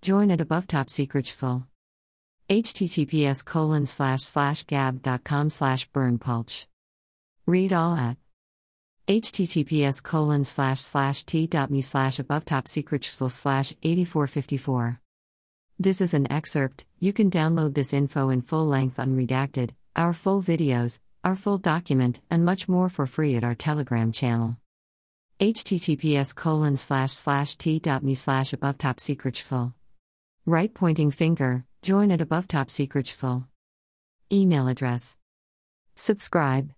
join at above top secret https colon slash slash gab.com slash berndpulch. Read all at https colon slash slash t.me slash above top secret slash 8454. This is an excerpt, you can download this info in full length unredacted, our full videos, our full document, and much more for free at our Telegram channel. https colon slash slash t.me slash above top secret Right pointing finger, join at above top secret Email address. Subscribe.